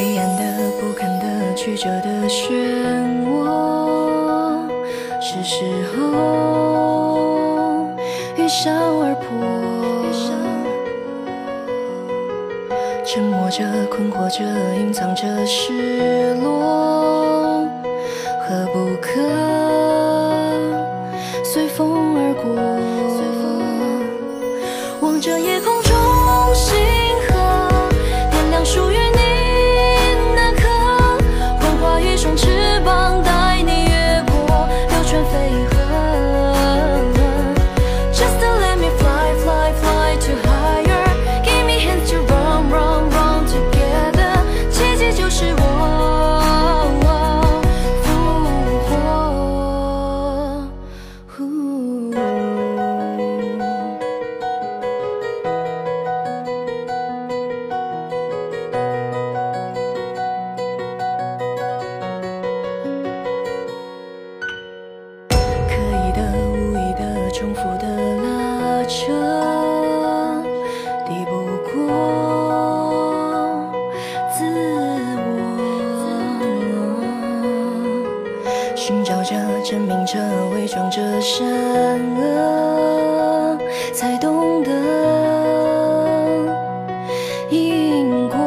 黑暗的、不堪的、曲折的漩涡，是时候一笑而破。沉默着、困惑着、隐藏着失落，寻找着、证明着、伪装着善恶，才懂得因果。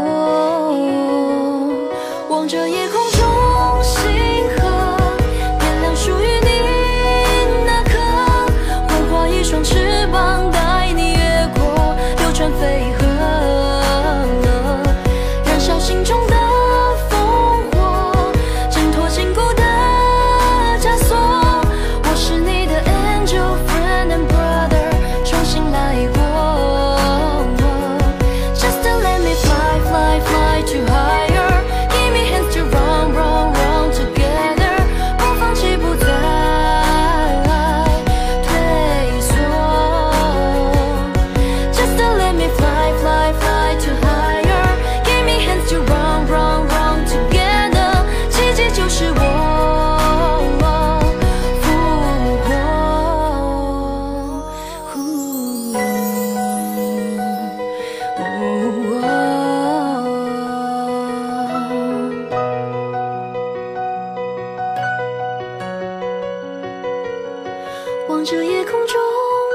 望着夜空中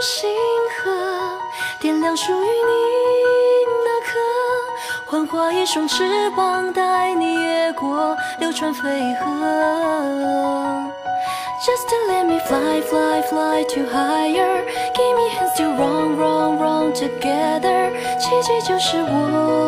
星河，点亮属于你那颗，幻化一双翅膀，带你越过流川飞河。Just to let me fly, fly, fly to higher. Give me hands to run, run, run together. 奇迹就是我。